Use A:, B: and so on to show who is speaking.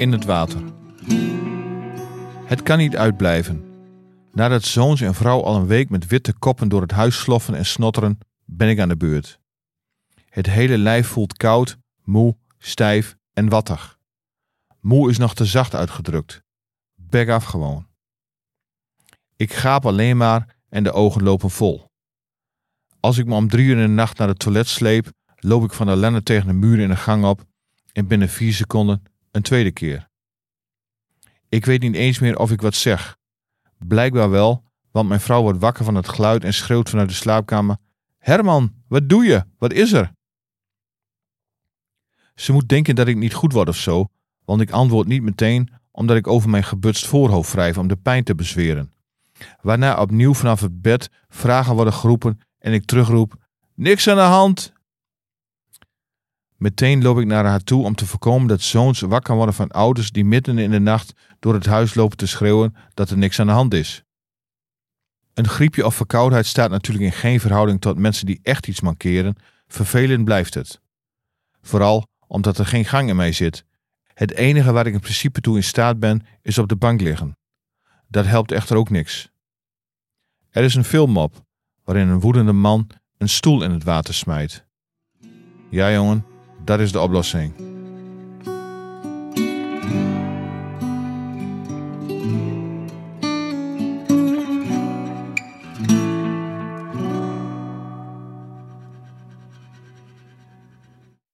A: in het water. Het kan niet uitblijven. Nadat zoons en vrouw al een week met witte koppen door het huis sloffen en snotteren, ben ik aan de beurt. Het hele lijf voelt koud, moe, stijf en wattig. Moe is nog te zacht uitgedrukt. Bek af gewoon. Ik gaap alleen maar en de ogen lopen vol. Als ik me om drie uur in de nacht naar het toilet sleep, loop ik van de tegen de muur in de gang op en binnen vier seconden een tweede keer. Ik weet niet eens meer of ik wat zeg. Blijkbaar wel, want mijn vrouw wordt wakker van het geluid en schreeuwt vanuit de slaapkamer: Herman, wat doe je? Wat is er? Ze moet denken dat ik niet goed word of zo, want ik antwoord niet meteen omdat ik over mijn gebutst voorhoofd wrijf om de pijn te bezweren. Waarna opnieuw vanaf het bed vragen worden geroepen en ik terugroep: Niks aan de hand. Meteen loop ik naar haar toe om te voorkomen dat zoons wakker worden van ouders die midden in de nacht door het huis lopen te schreeuwen dat er niks aan de hand is. Een griepje of verkoudheid staat natuurlijk in geen verhouding tot mensen die echt iets mankeren. Vervelend blijft het. Vooral omdat er geen gang in mij zit. Het enige waar ik in principe toe in staat ben, is op de bank liggen. Dat helpt echter ook niks. Er is een film op, waarin een woedende man een stoel in het water smijt. Ja, jongen, dat is de oplossing.